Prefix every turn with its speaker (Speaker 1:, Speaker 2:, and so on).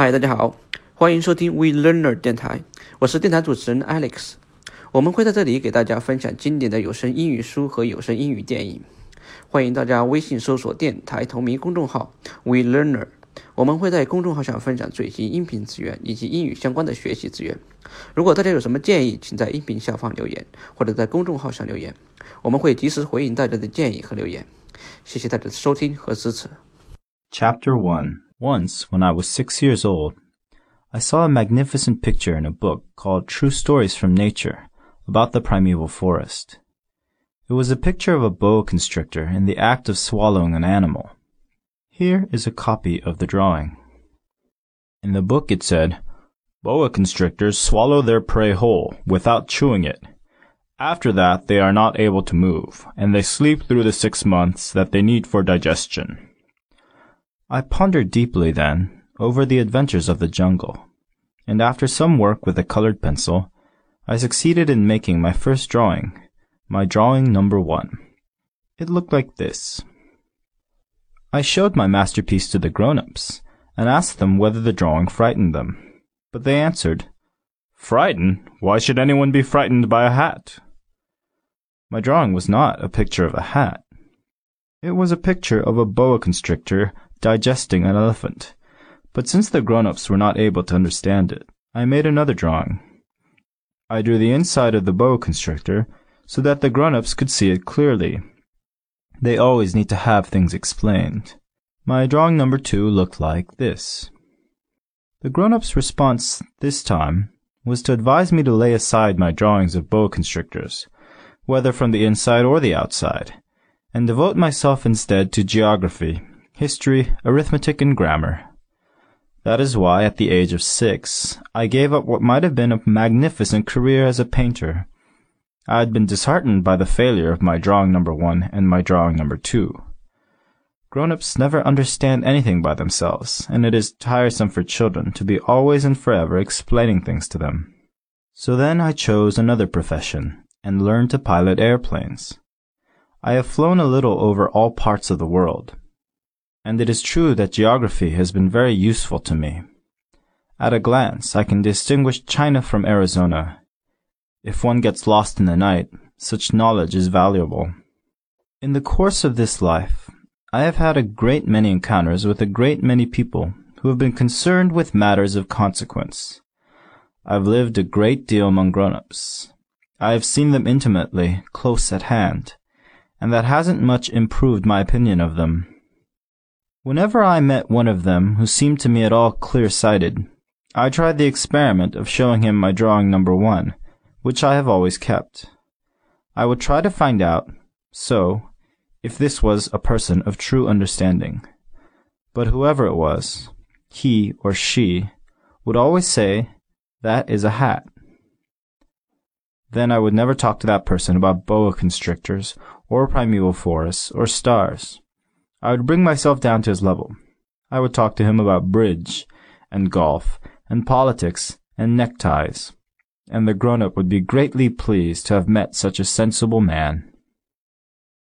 Speaker 1: 嗨，大家好，欢迎收听 We Learner 电台，我是电台主持人 Alex。我们会在这里给大家分享经典的有声英语书和有声英语电影。欢迎大家微信搜索电台同名公众号 We Learner，我们会在公众号上分享最新音频资源以及英语相关的学习资源。如果大家有什么建议，请在音频下方留言，或者在公众号上留言，我们会及时回应大家的建议和留言。谢谢大家的收听和支持。
Speaker 2: Chapter One Once, when I was six years old, I saw a magnificent picture in a book called True Stories from Nature about the primeval forest. It was a picture of a boa constrictor in the act of swallowing an animal. Here is a copy of the drawing. In the book it said, Boa constrictors swallow their prey whole, without chewing it. After that, they are not able to move, and they sleep through the six months that they need for digestion. I pondered deeply then over the adventures of the jungle, and after some work with a colored pencil, I succeeded in making my first drawing, my drawing number one. It looked like this. I showed my masterpiece to the grown-ups, and asked them whether the drawing frightened them, but they answered, Frightened? Why should anyone be frightened by a hat? My drawing was not a picture of a hat. It was a picture of a boa constrictor digesting an elephant. But since the grown-ups were not able to understand it, I made another drawing. I drew the inside of the boa constrictor so that the grown-ups could see it clearly. They always need to have things explained. My drawing number two looked like this. The grown-ups' response this time was to advise me to lay aside my drawings of boa constrictors, whether from the inside or the outside, and devote myself instead to geography, history, arithmetic, and grammar. That is why, at the age of six, I gave up what might have been a magnificent career as a painter. I had been disheartened by the failure of my drawing number one and my drawing number two. Grown-ups never understand anything by themselves, and it is tiresome for children to be always and forever explaining things to them. So then I chose another profession, and learned to pilot airplanes. I have flown a little over all parts of the world, and it is true that geography has been very useful to me. At a glance, I can distinguish China from Arizona. If one gets lost in the night, such knowledge is valuable. In the course of this life, I have had a great many encounters with a great many people who have been concerned with matters of consequence. I've lived a great deal among grown-ups. I have seen them intimately, close at hand, and that hasn't much improved my opinion of them. Whenever I met one of them who seemed to me at all clear-sighted, I tried the experiment of showing him my drawing number one, which I have always kept. I would try to find out, so, if this was a person of true understanding. But whoever it was, he or she would always say, That is a hat. Then I would never talk to that person about boa constrictors, or primeval forests, or stars. I would bring myself down to his level. I would talk to him about bridge, and golf, and politics, and neckties. And the grown-up would be greatly pleased to have met such a sensible man.